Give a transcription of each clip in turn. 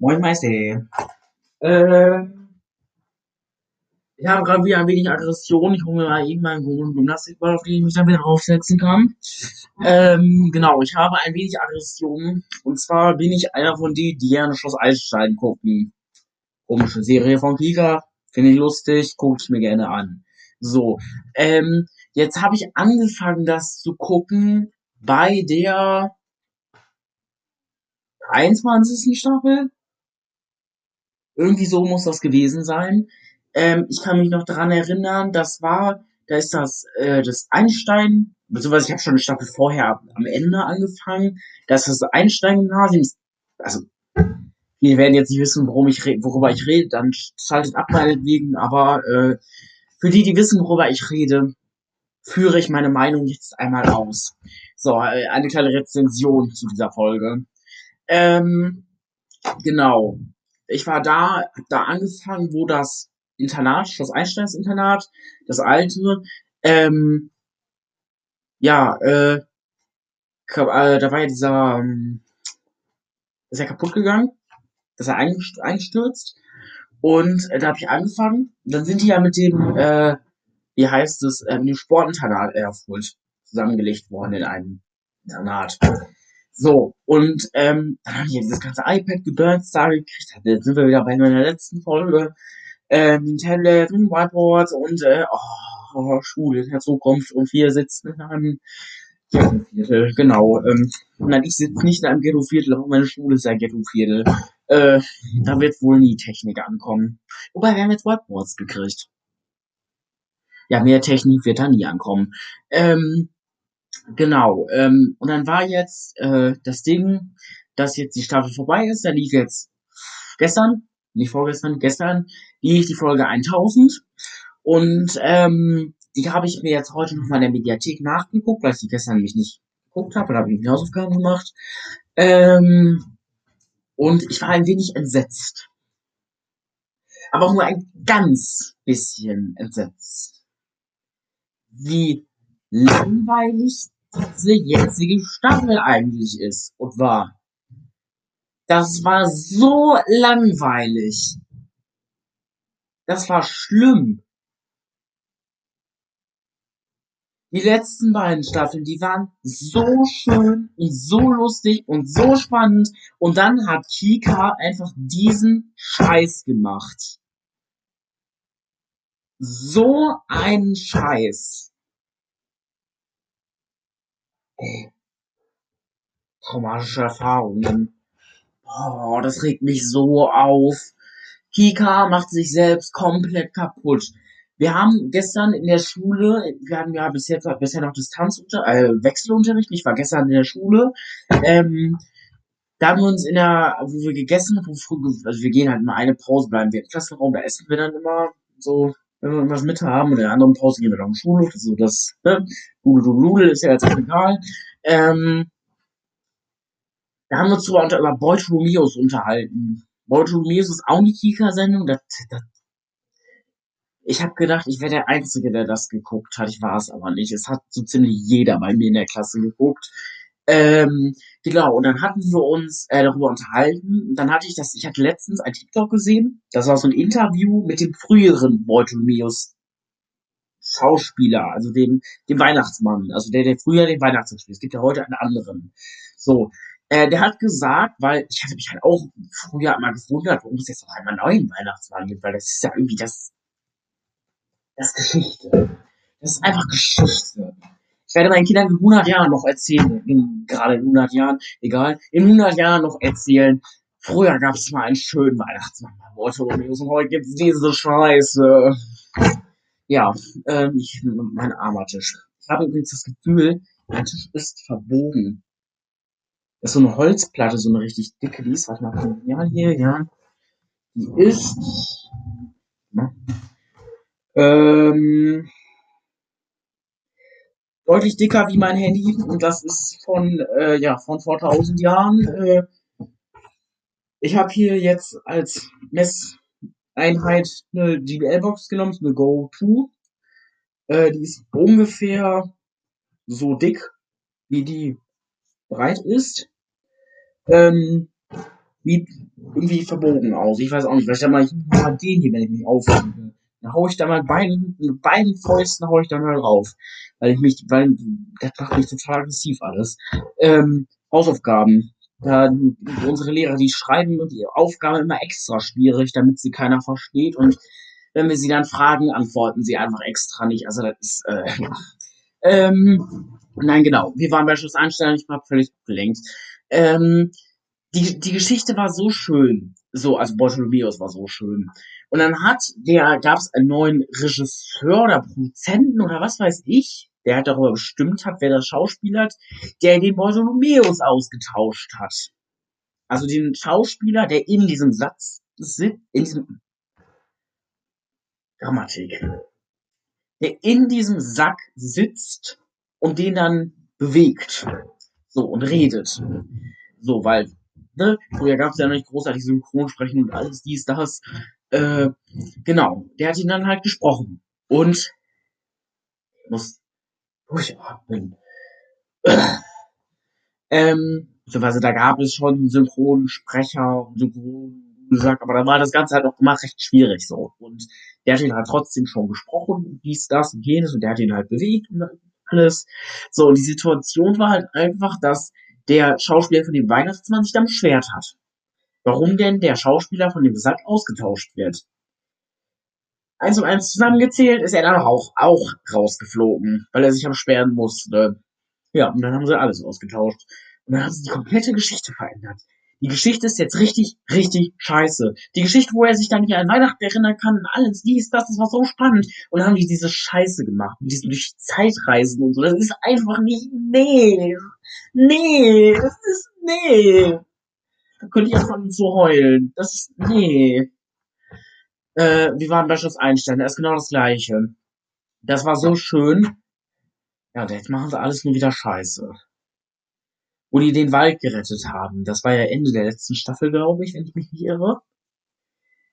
Moin Meister. Äh, ich habe gerade wieder ein wenig Aggression. Ich hole mir mal eben meinen Gymnastikball, auf den ich mich dann wieder draufsetzen kann. Ähm, genau, ich habe ein wenig Aggression. Und zwar bin ich einer von denen, die gerne Schloss Eisstein gucken. Komische Serie von Kika. Finde ich lustig, gucke ich mir gerne an. So, ähm, jetzt habe ich angefangen, das zu gucken bei der 23. Staffel. Irgendwie so muss das gewesen sein. Ähm, ich kann mich noch daran erinnern, das war, da ist das, äh, das Einstein, beziehungsweise ich habe schon eine Staffel vorher am Ende angefangen, das ist das Einstein-Gymnasium, also wir werden jetzt nicht wissen, worum ich worüber ich rede, dann schaltet ab meinetwegen, aber äh, für die, die wissen, worüber ich rede, führe ich meine Meinung jetzt einmal aus. So, äh, eine kleine Rezension zu dieser Folge. Ähm, genau. Ich war da, hab da angefangen, wo das Internat, das Einsteins-Internat, das alte, ähm, ja, äh, äh, da war ja dieser, ähm, ist ja kaputt gegangen, ist er eingestürzt und äh, da habe ich angefangen. Dann sind die ja mit dem, äh, wie heißt es, äh, mit dem Sportinternat Erfurt zusammengelegt worden in einem Internat. So, und ähm, dann habe ich ja dieses ganze iPad-Gedöns da gekriegt. Jetzt sind wir wieder bei meiner letzten Folge. Ähm, Tablet Whiteboards und äh, oh, Schule der Zukunft und wir sitzen in einem Ghetto-Viertel, genau. Ähm, nein, ich sitze nicht in einem Ghetto-Viertel, aber meine Schule ist ein Ghetto-Viertel. Äh, da wird wohl nie Technik ankommen. Wobei, wir haben jetzt Whiteboards gekriegt. Ja, mehr Technik wird da nie ankommen. Ähm, genau. Ähm, und dann war jetzt äh, das Ding, dass jetzt die Staffel vorbei ist. Da lief jetzt gestern, nicht vorgestern, gestern lief die Folge 1000. Und ähm, die habe ich mir jetzt heute noch mal in der Mediathek nachgeguckt, weil ich die gestern nämlich nicht geguckt habe. Da habe ich die Hausaufgaben gemacht. Ähm, und ich war ein wenig entsetzt. Aber auch nur ein ganz bisschen entsetzt. Wie langweilig diese jetzige Staffel eigentlich ist und war. Das war so langweilig. Das war schlimm. Die letzten beiden Staffeln, die waren so schön und so lustig und so spannend. Und dann hat Kika einfach diesen Scheiß gemacht. So einen Scheiß. Ey. Traumatische Erfahrungen. Oh, das regt mich so auf. Kika macht sich selbst komplett kaputt. Wir haben gestern in der Schule, wir hatten ja bis jetzt bisher noch Distanzunterricht, äh, Wechselunterricht, ich war gestern in der Schule, ähm, da haben wir uns in der, wo wir gegessen haben, also wir gehen halt immer eine Pause, bleiben wir im Klassenraum, da essen wir dann immer so, wenn wir was mit haben, und in der anderen Pause gehen wir dann Schulhof, das ist so das, ne, Dudel, ist ja jetzt egal, ähm, da haben wir uns über, über Beutolomius unterhalten. Beutolomius ist auch eine Kika-Sendung, das, das ich habe gedacht, ich wäre der Einzige, der das geguckt hat. Ich war es aber nicht. Es hat so ziemlich jeder bei mir in der Klasse geguckt. Ähm, genau, und dann hatten wir uns äh, darüber unterhalten. Und dann hatte ich das, ich hatte letztens ein TikTok gesehen. Das war so ein Interview mit dem früheren Bartholomeus Schauspieler, also dem, dem Weihnachtsmann, also der, der früher den Weihnachtsmann spielt. Es gibt ja heute einen anderen. So, äh, der hat gesagt, weil ich hatte mich halt auch früher immer gewundert, warum es jetzt noch einmal einen neuen Weihnachtsmann gibt, weil das ist ja irgendwie das das Geschichte. Das ist einfach Geschichte. Ich werde meinen Kindern in 100 Jahren noch erzählen, in, gerade in 100 Jahren, egal, in 100 Jahren noch erzählen, früher gab es mal einen schönen Weihnachtsmann bei Bartholomäus und heute gibt es diese Scheiße. Ja, ähm, ich, mein armer Tisch. Ich habe übrigens das Gefühl, mein Tisch ist verbogen. Das ist so eine Holzplatte, so eine richtig dicke, die ist, warte mal, ja, hier, ja. Die ist, na, ähm, deutlich dicker wie mein Handy und das ist von, äh, ja, von vor 1000 Jahren. Äh, ich habe hier jetzt als Messeinheit eine GBL-Box genommen, eine Go 2. Äh, die ist ungefähr so dick, wie die breit ist. Ähm, wie irgendwie verbogen aus. Ich weiß auch nicht, vielleicht mal, ich mal den hier, wenn ich mich aufrege. Dann hau ich da mal beiden, mit beiden Fäusten hau ich da mal drauf. Weil ich mich, weil, das macht mich total aggressiv alles. Ähm, Hausaufgaben. Da, unsere Lehrer, die schreiben die Aufgaben immer extra schwierig, damit sie keiner versteht. Und wenn wir sie dann fragen, antworten sie einfach extra nicht. Also das ist, äh, ähm, nein, genau. Wir waren bei Schluss Einstein, ich war völlig abgelenkt. Ähm, die, die Geschichte war so schön. So, also Bartholomeus war so schön. Und dann hat der, gab es einen neuen Regisseur oder Produzenten oder was weiß ich, der halt darüber bestimmt hat, wer das Schauspieler hat, der den Bartholomeus ausgetauscht hat. Also den Schauspieler, der in diesem Satz sitzt, in diesem Grammatik, der in diesem Sack sitzt und den dann bewegt. So, und redet. So, weil, ne, früher gab es ja noch nicht großartig Synchronsprechen und alles dies, das. Äh, genau, der hat ihn dann halt gesprochen. Und ich muss durchatmen. ähm, beziehungsweise da gab es schon Synchronsprecher, Synchron gesagt, aber da war das Ganze halt auch immer recht schwierig so. Und der hat ihn halt trotzdem schon gesprochen, dies, das und jenes, und der hat ihn halt bewegt und alles. So, und die Situation war halt einfach, dass der Schauspieler von dem Weihnachtsmann sich dann beschwert hat. Warum denn der Schauspieler von dem Sack ausgetauscht wird. Eins und eins zusammengezählt ist er dann auch, auch rausgeflogen, weil er sich am sperren musste. Ja, und dann haben sie alles ausgetauscht. Und dann haben sie die komplette Geschichte verändert. Die Geschichte ist jetzt richtig, richtig scheiße. Die Geschichte, wo er sich dann hier an Weihnachten erinnern kann, alles dies, das, das war so spannend. Und dann haben die diese Scheiße gemacht, mit diesen durch Zeitreisen und so. Das ist einfach nicht, nee, nee, das ist, nee. Da könnte ich anfangen zu heulen. Das ist, nee. Äh, wir waren bei Schloss Einstein, das ist genau das gleiche. Das war so schön. Ja, jetzt machen sie alles nur wieder scheiße wo die den Wald gerettet haben. Das war ja Ende der letzten Staffel, glaube ich, wenn ich mich nicht irre.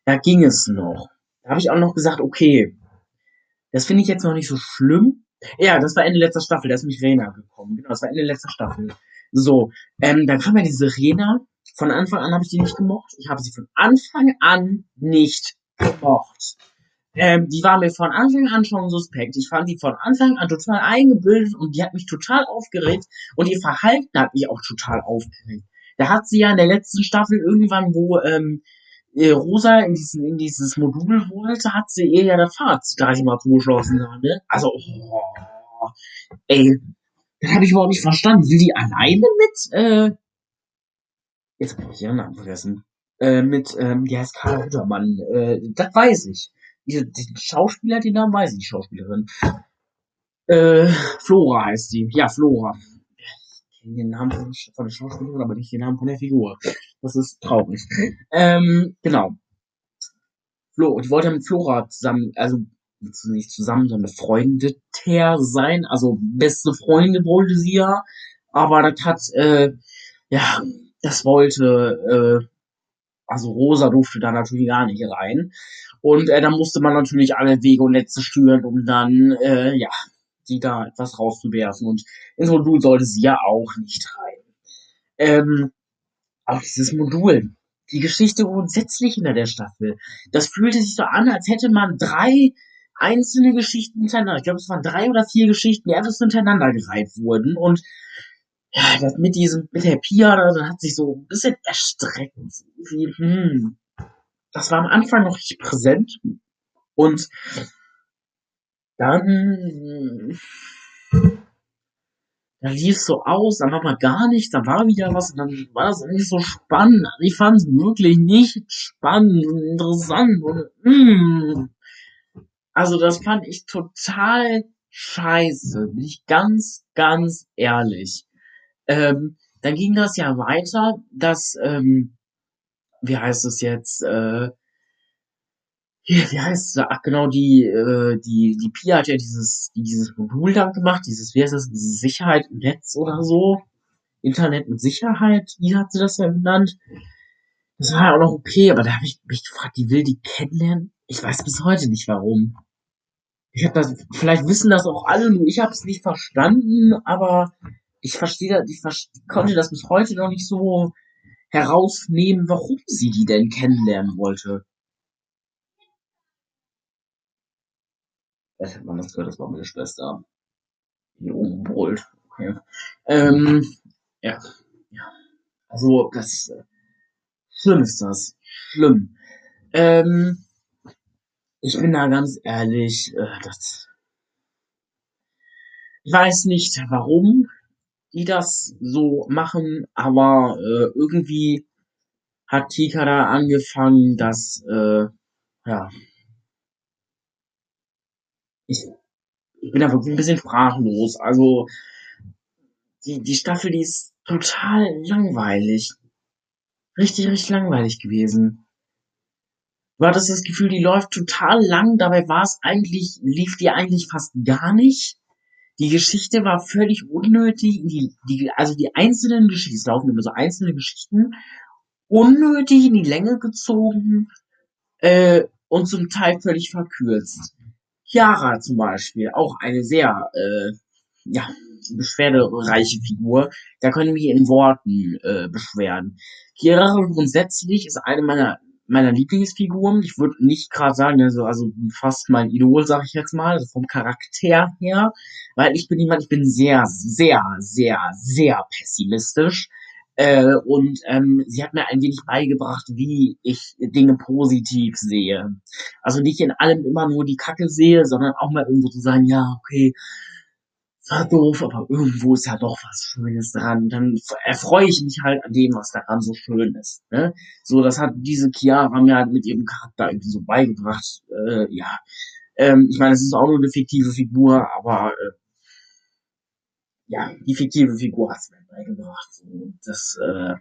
Da ging es noch. Da habe ich auch noch gesagt, okay, das finde ich jetzt noch nicht so schlimm. Ja, das war Ende letzter Staffel, da ist mich Rena gekommen. Genau, das war Ende letzter Staffel. So, ähm, dann kam ja diese Rena. Von Anfang an habe ich die nicht gemocht. Ich habe sie von Anfang an nicht gemocht. Ähm, die war mir von Anfang an schon suspekt. Ich fand die von Anfang an total eingebildet und die hat mich total aufgeregt und ihr Verhalten hat mich auch total aufgeregt. Da hat sie ja in der letzten Staffel irgendwann, wo ähm, äh, Rosa in, diesen, in dieses Modul wollte, hat sie ihr ja der Fahrt gleich mal zugeschlossen. Ne? Also, oh, ey, das habe ich überhaupt nicht verstanden. Will die alleine mit, äh, jetzt habe ich ihren Namen vergessen, äh, mit, ähm, die heißt Karl Hüttermann, äh, das weiß ich die, die Schauspieler, die Namen weiß ich, die Schauspielerin. Äh, Flora heißt sie. Ja, Flora. Ich kenne den Namen von, der Schauspielerin, aber nicht den Namen von der Figur. Das ist traurig. Ähm, genau. Flo, die wollte mit Flora zusammen, also nicht zusammen, sondern befreundeter sein. Also beste Freunde wollte sie ja. Aber das hat, äh, ja, das wollte, äh, also Rosa durfte da natürlich gar nicht rein. Und äh, dann musste man natürlich alle Wege und Netze steuern, um dann, äh, ja, sie da etwas rauszuwerfen. Und ins Modul sollte sie ja auch nicht rein. Ähm, auch dieses Modul, die Geschichte grundsätzlich hinter der Staffel, das fühlte sich so an, als hätte man drei einzelne Geschichten hintereinander, ich glaube, es waren drei oder vier Geschichten, die einfach so hintereinander gereiht wurden. Und ja, das mit diesem, mit der Pia, das hat sich so ein bisschen erstreckt. Wie, hm, das war am Anfang noch nicht präsent. Und dann, da lief es so aus, dann war mal gar nichts, dann war wieder was, und dann war das nicht so spannend. Also ich fand es wirklich nicht spannend und interessant. Und, mm. Also das fand ich total scheiße, bin ich ganz, ganz ehrlich. Ähm, dann ging das ja weiter, dass ähm, wie heißt es jetzt, äh, wie heißt es, ach genau, die, äh, die, die Pia hat ja dieses, dieses Modul dann gemacht, dieses, wie heißt das, Sicherheit im Netz oder so, Internet mit Sicherheit, wie hat sie das ja genannt. Das war ja auch noch okay, aber da habe ich mich gefragt, die will die kennenlernen? Ich weiß bis heute nicht warum. Ich habe das, vielleicht wissen das auch alle, nur ich habe es nicht verstanden, aber ich verstehe das, ich verste, konnte das bis heute noch nicht so herausnehmen, warum sie die denn kennenlernen wollte. Vielleicht hat man das gehört, das war meine Schwester. Hier oben brüllt. Okay. Ähm, ja. ja. Also, das äh, schlimm ist das. Schlimm. Ähm, ich bin da ganz ehrlich, äh, das. Ich weiß nicht, warum die das so machen, aber äh, irgendwie hat Tika da angefangen, dass, äh, ja, ich, ich bin da wirklich ein bisschen sprachlos. Also, die, die Staffel, die ist total langweilig. Richtig, richtig langweilig gewesen. Du hattest das Gefühl, die läuft total lang, dabei war es eigentlich, lief die eigentlich fast gar nicht. Die Geschichte war völlig unnötig. Die, die, also die einzelnen Geschichten, es laufen immer so einzelne Geschichten, unnötig in die Länge gezogen äh, und zum Teil völlig verkürzt. Chiara zum Beispiel, auch eine sehr äh, ja, beschwerdereiche Figur. Da können wir in Worten äh, beschweren. Chiara grundsätzlich ist eine meiner meiner Lieblingsfiguren. Ich würde nicht gerade sagen, also, also fast mein Idol, sag ich jetzt mal, also vom Charakter her, weil ich bin jemand, ich bin sehr, sehr, sehr, sehr pessimistisch. Äh, und ähm, sie hat mir ein wenig beigebracht, wie ich Dinge positiv sehe. Also nicht in allem immer nur die Kacke sehe, sondern auch mal irgendwo zu sagen, ja, okay, war doof, aber irgendwo ist ja doch was Schönes dran. Dann erfreue ich mich halt an dem, was daran so schön ist. Ne? So, das hat diese Chiara mir halt mit ihrem Charakter irgendwie so beigebracht. Äh, ja, ähm, ich meine, es ist auch nur eine fiktive Figur, aber äh, ja, die fiktive Figur hat es mir beigebracht. So, das, äh,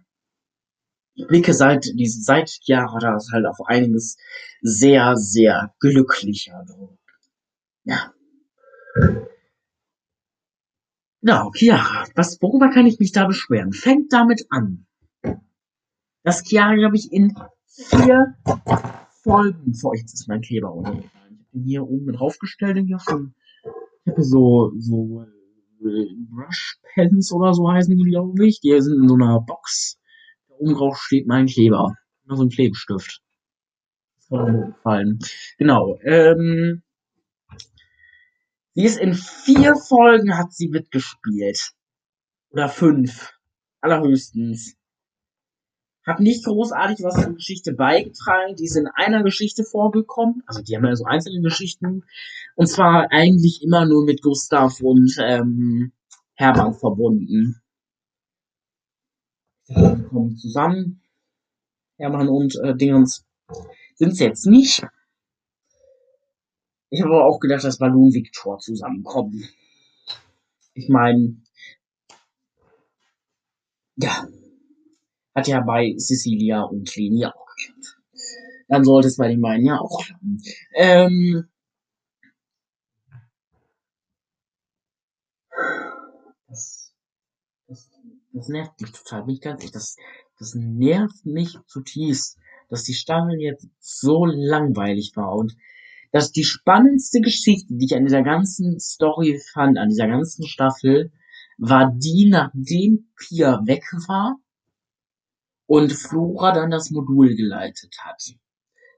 ich blicke seit, diese, seit Chiara da ist halt auf einiges sehr, sehr glücklicher. Ja. Ja, Chiara, was, worüber kann ich mich da beschweren? Fängt damit an, dass Chiara, glaube ich, in vier Folgen vor, jetzt ist mein Kleber runtergefallen. Ich habe den hier oben draufgestellt und hier schon, ich habe so, so, äh, Brush Pens oder so heißen die, glaube ich. Die sind in so einer Box. Da oben drauf steht mein Kleber. Noch so ein Klebestift. Das war gefallen. Genau, ähm, Sie ist in vier Folgen hat sie mitgespielt. Oder fünf. Allerhöchstens. Hab nicht großartig was zur Geschichte beigetragen. Die ist in einer Geschichte vorgekommen. Also die haben ja so einzelne Geschichten. Und zwar eigentlich immer nur mit Gustav und ähm, Hermann verbunden. Die kommen zusammen. Hermann und äh, Dingens sind es jetzt nicht. Ich habe aber auch gedacht, dass Balloon Victor zusammenkommen. Ich meine, ja, hat ja bei Cecilia und Leni auch geklappt. Dann sollte es bei den beiden ja auch klappen. Ähm, das, das, das nervt mich total, bin ich ganz ehrlich. Das, das nervt mich zutiefst, dass die Staffel jetzt so langweilig war und dass die spannendste Geschichte, die ich an dieser ganzen Story fand, an dieser ganzen Staffel, war die, nachdem Pia weg war und Flora dann das Modul geleitet hat.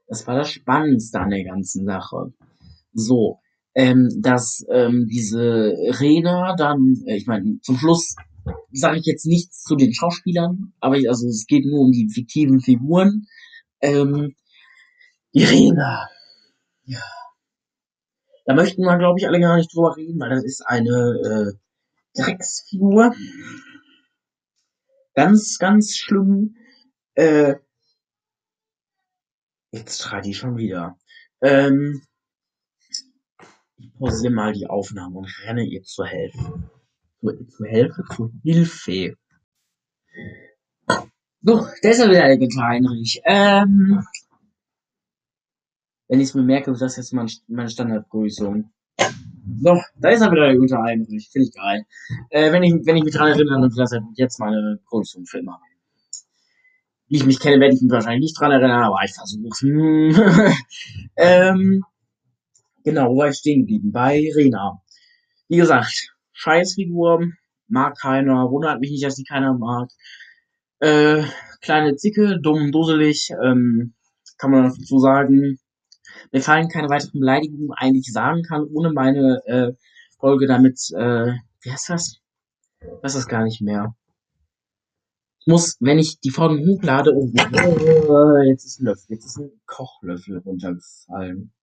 Das war das Spannendste an der ganzen Sache. So, ähm, dass ähm, diese Rena dann, äh, ich meine, zum Schluss sage ich jetzt nichts zu den Schauspielern, aber ich, also es geht nur um die fiktiven Figuren. Ähm, Irena, ja. Da möchten wir, glaube ich, alle gar nicht drüber reden, weil das ist eine äh, Drecksfigur. Ganz, ganz schlimm. Äh, jetzt schreit die schon wieder. Ähm, ich pausiere mal die Aufnahme und renne ihr zur Hilfe. Zur, zur Hilfe, zur Hilfe. So, ja wieder der Heinrich. Ähm, wenn ich es mir merke, ist das jetzt meine Standardgrüßung. So, da ist er wieder, der gute Heinrich. Finde ich geil. Äh, wenn, ich, wenn ich mich daran erinnere, dann ist das jetzt meine Grüßung für immer. Wie ich mich kenne, werde ich mich wahrscheinlich nicht dran erinnern, aber ich versuch's. ähm, genau, wo war ich stehen geblieben? Bei Rena. Wie gesagt, Scheißfigur, mag keiner, wundert mich nicht, dass sie keiner mag. Äh, kleine Zicke, dumm, dusselig, ähm, kann man dazu sagen. Mir fallen keine weiteren Beleidigungen ein, die ich sagen kann, ohne meine äh, Folge damit, äh, wie heißt das? Weiß das gar nicht mehr. Ich muss, wenn ich die Folgen hochlade, oh, oh, jetzt ist ein Löffel, jetzt ist ein Kochlöffel runtergefallen.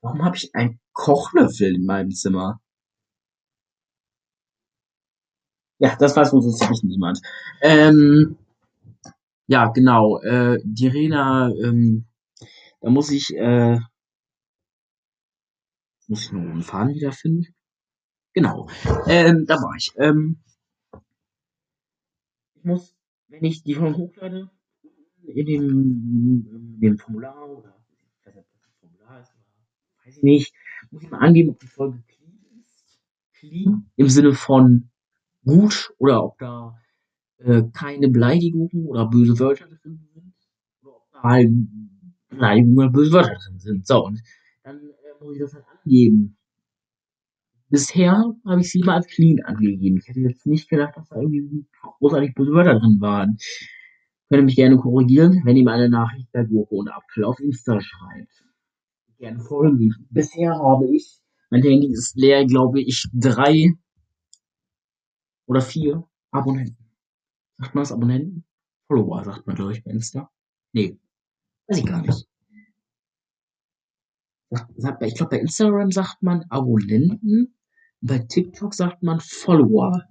Warum habe ich einen Kochlöffel in meinem Zimmer? Ja, das weiß wohl sonst nicht niemand. Ähm, ja, genau. Äh, die Rena, ähm, da muss ich, äh, muss ich nur einen Faden wiederfinden. Genau. Ähm, da war ich. Ähm, ich muss, wenn ich die Folge hochlade, in dem, in dem Formular oder was das Formular ist, oder weiß ich nicht, muss ich mal angeben, ob die Folge clean ist. Clean im Sinne von gut oder ob da äh, keine Beleidigungen oder böse Wörter drin sind. Oder ob da halt Beleidigungen böse Wörter drin sind. So, und dann äh, muss ich das halt angeben. Bisher habe ich sie immer als clean angegeben. Ich hätte jetzt nicht gedacht, dass da irgendwie großartig böse Wörter drin waren. Könnt ihr mich gerne korrigieren, wenn ihr mir eine Nachricht bei Gurke und Apfel auf Insta schreibt. Gerne folgen. Bisher habe ich, mein Handy ist leer, glaube ich, drei oder vier Abonnenten. Sagt man das Abonnenten? Follower, sagt man, glaube ich, bei Insta. Nee. Weiß ich gar nicht. Ich glaube, bei Instagram sagt man Abonnenten. Bei TikTok sagt man Follower.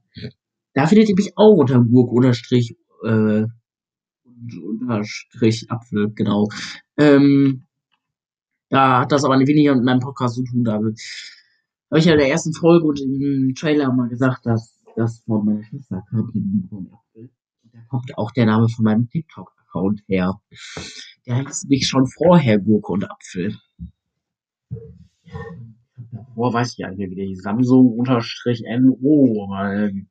Da findet ihr mich auch unter Gurke unterstrich, äh, unterstrich Apfel, genau. Ähm, da hat das aber weniger mit meinem Podcast zu tun. Da habe ich ja in der ersten Folge und im Trailer mal gesagt, dass das von meiner Schwester. Und da kommt auch der Name von meinem TikTok-Account her. Der hieß mich schon vorher Gurke und Apfel. Davor weiß ich ja nicht wie hieß. Samsung unterstrich NO,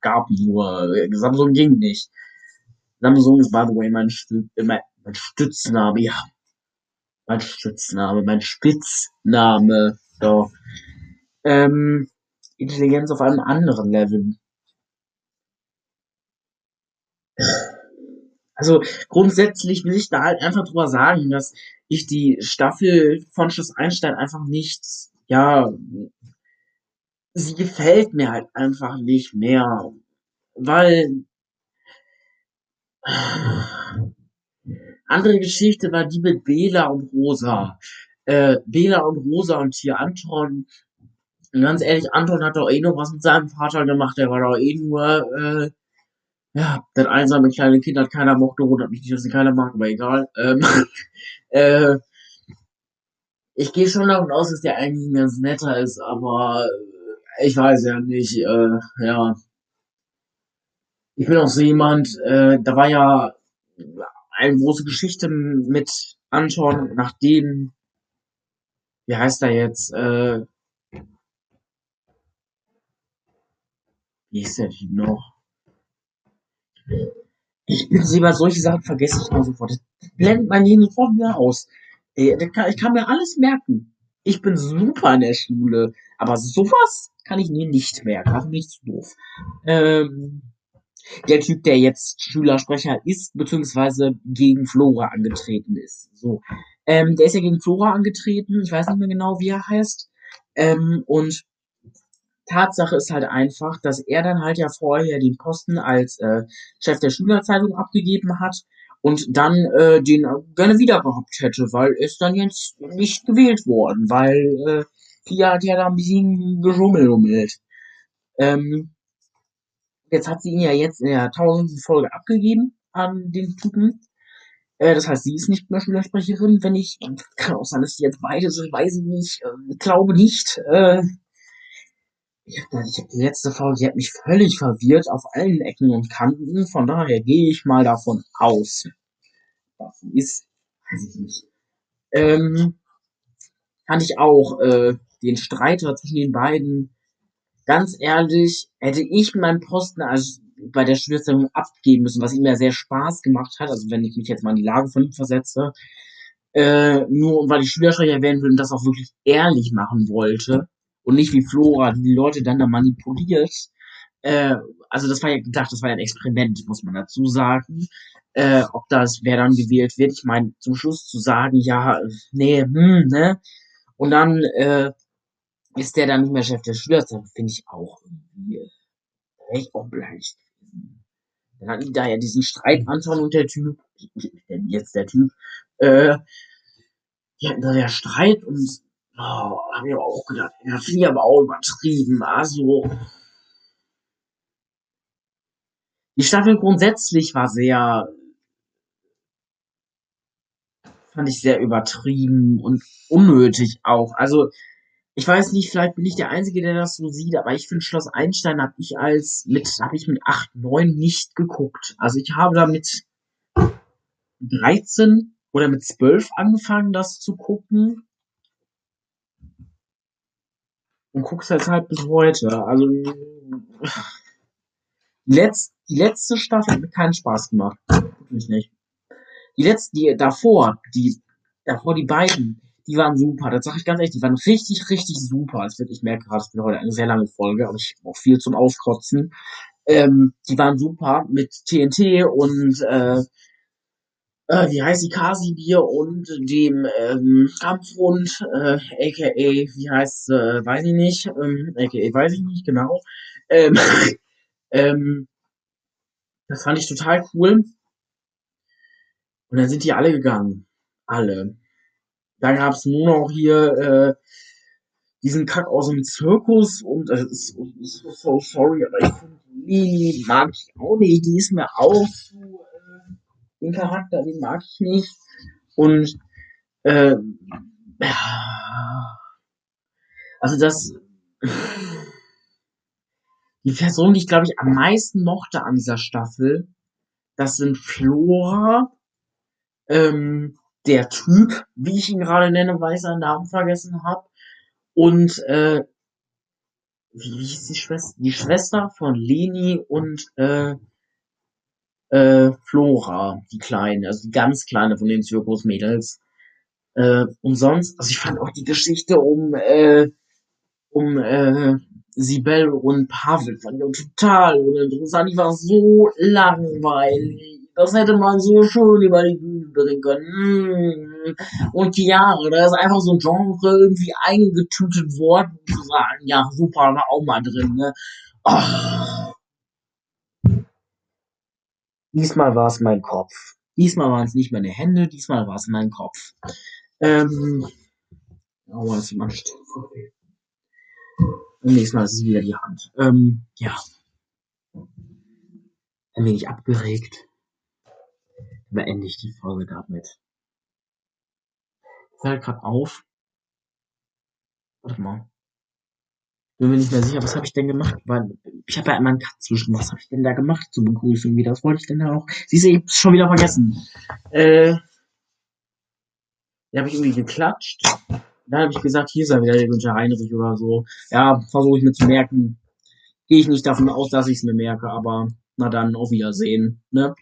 gab nur, Samsung ging nicht. Samsung ist by the way mein, mein, mein Stützname, ja. Mein Stützname, mein Spitzname, so. Ähm, Intelligenz auf einem anderen Level. Also grundsätzlich will ich da halt einfach drüber sagen, dass ich die Staffel von Schuss Einstein einfach nicht, ja, sie gefällt mir halt einfach nicht mehr, weil andere Geschichte war die mit Bela und Rosa. Äh, Bela und Rosa und hier Anton. Und ganz ehrlich, Anton hat doch eh nur was mit seinem Vater gemacht. Der war doch eh nur, äh, ja, das einsame kleine Kind hat keiner mochte, wundert mich nicht, dass ihn keiner mag, aber egal. Ähm, äh, ich gehe schon davon aus, dass der eigentlich ein ganz netter ist, aber ich weiß ja nicht, äh, ja. Ich bin auch so jemand, äh, da war ja eine große Geschichte mit Anton, nachdem, wie heißt er jetzt, äh, wie ist der Typ noch? Ich bin so über solche Sachen vergesse ich immer sofort. Das blendet mein Leben sofort wieder aus. Kann, ich kann mir alles merken. Ich bin super in der Schule. Aber sowas kann ich mir nicht merken. Bin ich zu doof. Ähm, der Typ, der jetzt Schülersprecher ist, beziehungsweise gegen Flora angetreten ist. So. Ähm, der ist ja gegen Flora angetreten. Ich weiß nicht mehr genau, wie er heißt. Ähm, und Tatsache ist halt einfach, dass er dann halt ja vorher den Posten als äh, Chef der Schülerzeitung abgegeben hat und dann äh, den gerne wieder gehabt hätte, weil er ist dann jetzt nicht gewählt worden, weil äh, Pia hat ja da ein bisschen geschummelt. Ähm, jetzt hat sie ihn ja jetzt in der tausendsten Folge abgegeben an den Typen. Äh, das heißt, sie ist nicht mehr Schülersprecherin. Wenn ich, kann auch sein, dass sie jetzt beide sind, weiß ich nicht, äh, glaube nicht. Äh, ich habe hab die letzte Folge, die hat mich völlig verwirrt auf allen Ecken und Kanten. Von daher gehe ich mal davon aus. Das ist, weiß ich nicht. Ähm, fand ich auch äh, den Streit zwischen den beiden. Ganz ehrlich, hätte ich meinen Posten als bei der Schülerzeitung abgeben müssen, was ihm ja sehr Spaß gemacht hat, also wenn ich mich jetzt mal in die Lage von ihm versetze, äh, nur weil ich Schülersprecher werden will und das auch wirklich ehrlich machen wollte, und nicht wie Flora, die Leute dann da manipuliert, äh, also das war ja gedacht, das war ja ein Experiment, muss man dazu sagen. Äh, ob das, wer dann gewählt wird. Ich meine, zum Schluss zu sagen, ja, nee, hm, ne? Und dann äh, ist der dann nicht mehr Chef des Schülers, dann finde ich auch irgendwie, da wäre ich auch beleidigt gewesen. Dann hatten die da ja diesen Streit, Anton und der Typ, jetzt der Typ, äh, die hatten da der Streit und oh, hab ich aber auch gedacht, ja, finde ich aber auch übertrieben. Also die Staffel grundsätzlich war sehr fand ich sehr übertrieben und unnötig auch. Also ich weiß nicht, vielleicht bin ich der Einzige, der das so sieht, aber ich finde Schloss Einstein habe ich als mit habe ich mit 8, 9 nicht geguckt. Also ich habe da mit 13 oder mit 12 angefangen, das zu gucken. Und guck's jetzt halt bis heute. Also die, letz, die letzte Staffel hat mir keinen Spaß gemacht. Wirklich nicht. Die letzte, die davor, die davor die beiden, die waren super. Das sage ich ganz ehrlich, die waren richtig, richtig super. Es wird, ich merke gerade, es wird heute eine sehr lange Folge, aber ich habe auch viel zum Auskotzen. Ähm, die waren super mit TNT und äh, äh, wie heißt die Kasi-Bier und dem ähm, Kampfhund, äh, aka, wie heißt äh, weiß ich nicht, ähm, aka weiß ich nicht, genau. Ähm, ähm, das fand ich total cool. Und dann sind die alle gegangen. Alle. Dann gab's nur noch hier äh, diesen Kack aus dem Zirkus und ist, ist so sorry, aber ich finde Lili mag ich auch nicht. Die ist mir auch zu äh, den Charakter, den mag ich nicht. Und äh, also das die Person, die ich glaube ich am meisten mochte an dieser Staffel, das sind Flora, ähm, der Typ, wie ich ihn gerade nenne, weil ich seinen Namen vergessen habe, und äh, wie, hieß die Schwester? Die Schwester von Leni und äh, äh, Flora, die kleine, also die ganz kleine von den Zirkusmädels. Äh, und sonst, also ich fand auch die Geschichte um äh, um äh, Sibel und Pavel fand ich total uninteressant. Die war so langweilig. Das hätte man so schön über die Bühne bringen können. Und die Jahre, da ist einfach so ein Genre irgendwie eingetütet worden, zu sagen, ja, super, war auch mal drin, ne? Oh. Diesmal war es mein Kopf. Diesmal waren es nicht meine Hände, diesmal war es mein Kopf. Ähm, oh, das ist immer Und nächstes Mal ist es wieder die Hand. Ähm, ja. Ein wenig abgeregt. Beende ich die Folge damit. Ich höre gerade auf. Warte mal. Bin mir nicht mehr sicher, was habe ich denn gemacht? Weil ich habe ja immer einen Cut zwischen. Was habe ich denn da gemacht zur Begrüßung? Wie das wollte ich denn da auch? Siehst du, ich hab's schon wieder vergessen. Äh, da habe ich irgendwie geklatscht. Dann habe ich gesagt, hier sei wieder der Günther Heinrich oder so. Ja, versuche ich mir zu merken. Gehe ich nicht davon aus, dass ich es mir merke, aber na dann, auf Wiedersehen. Ne?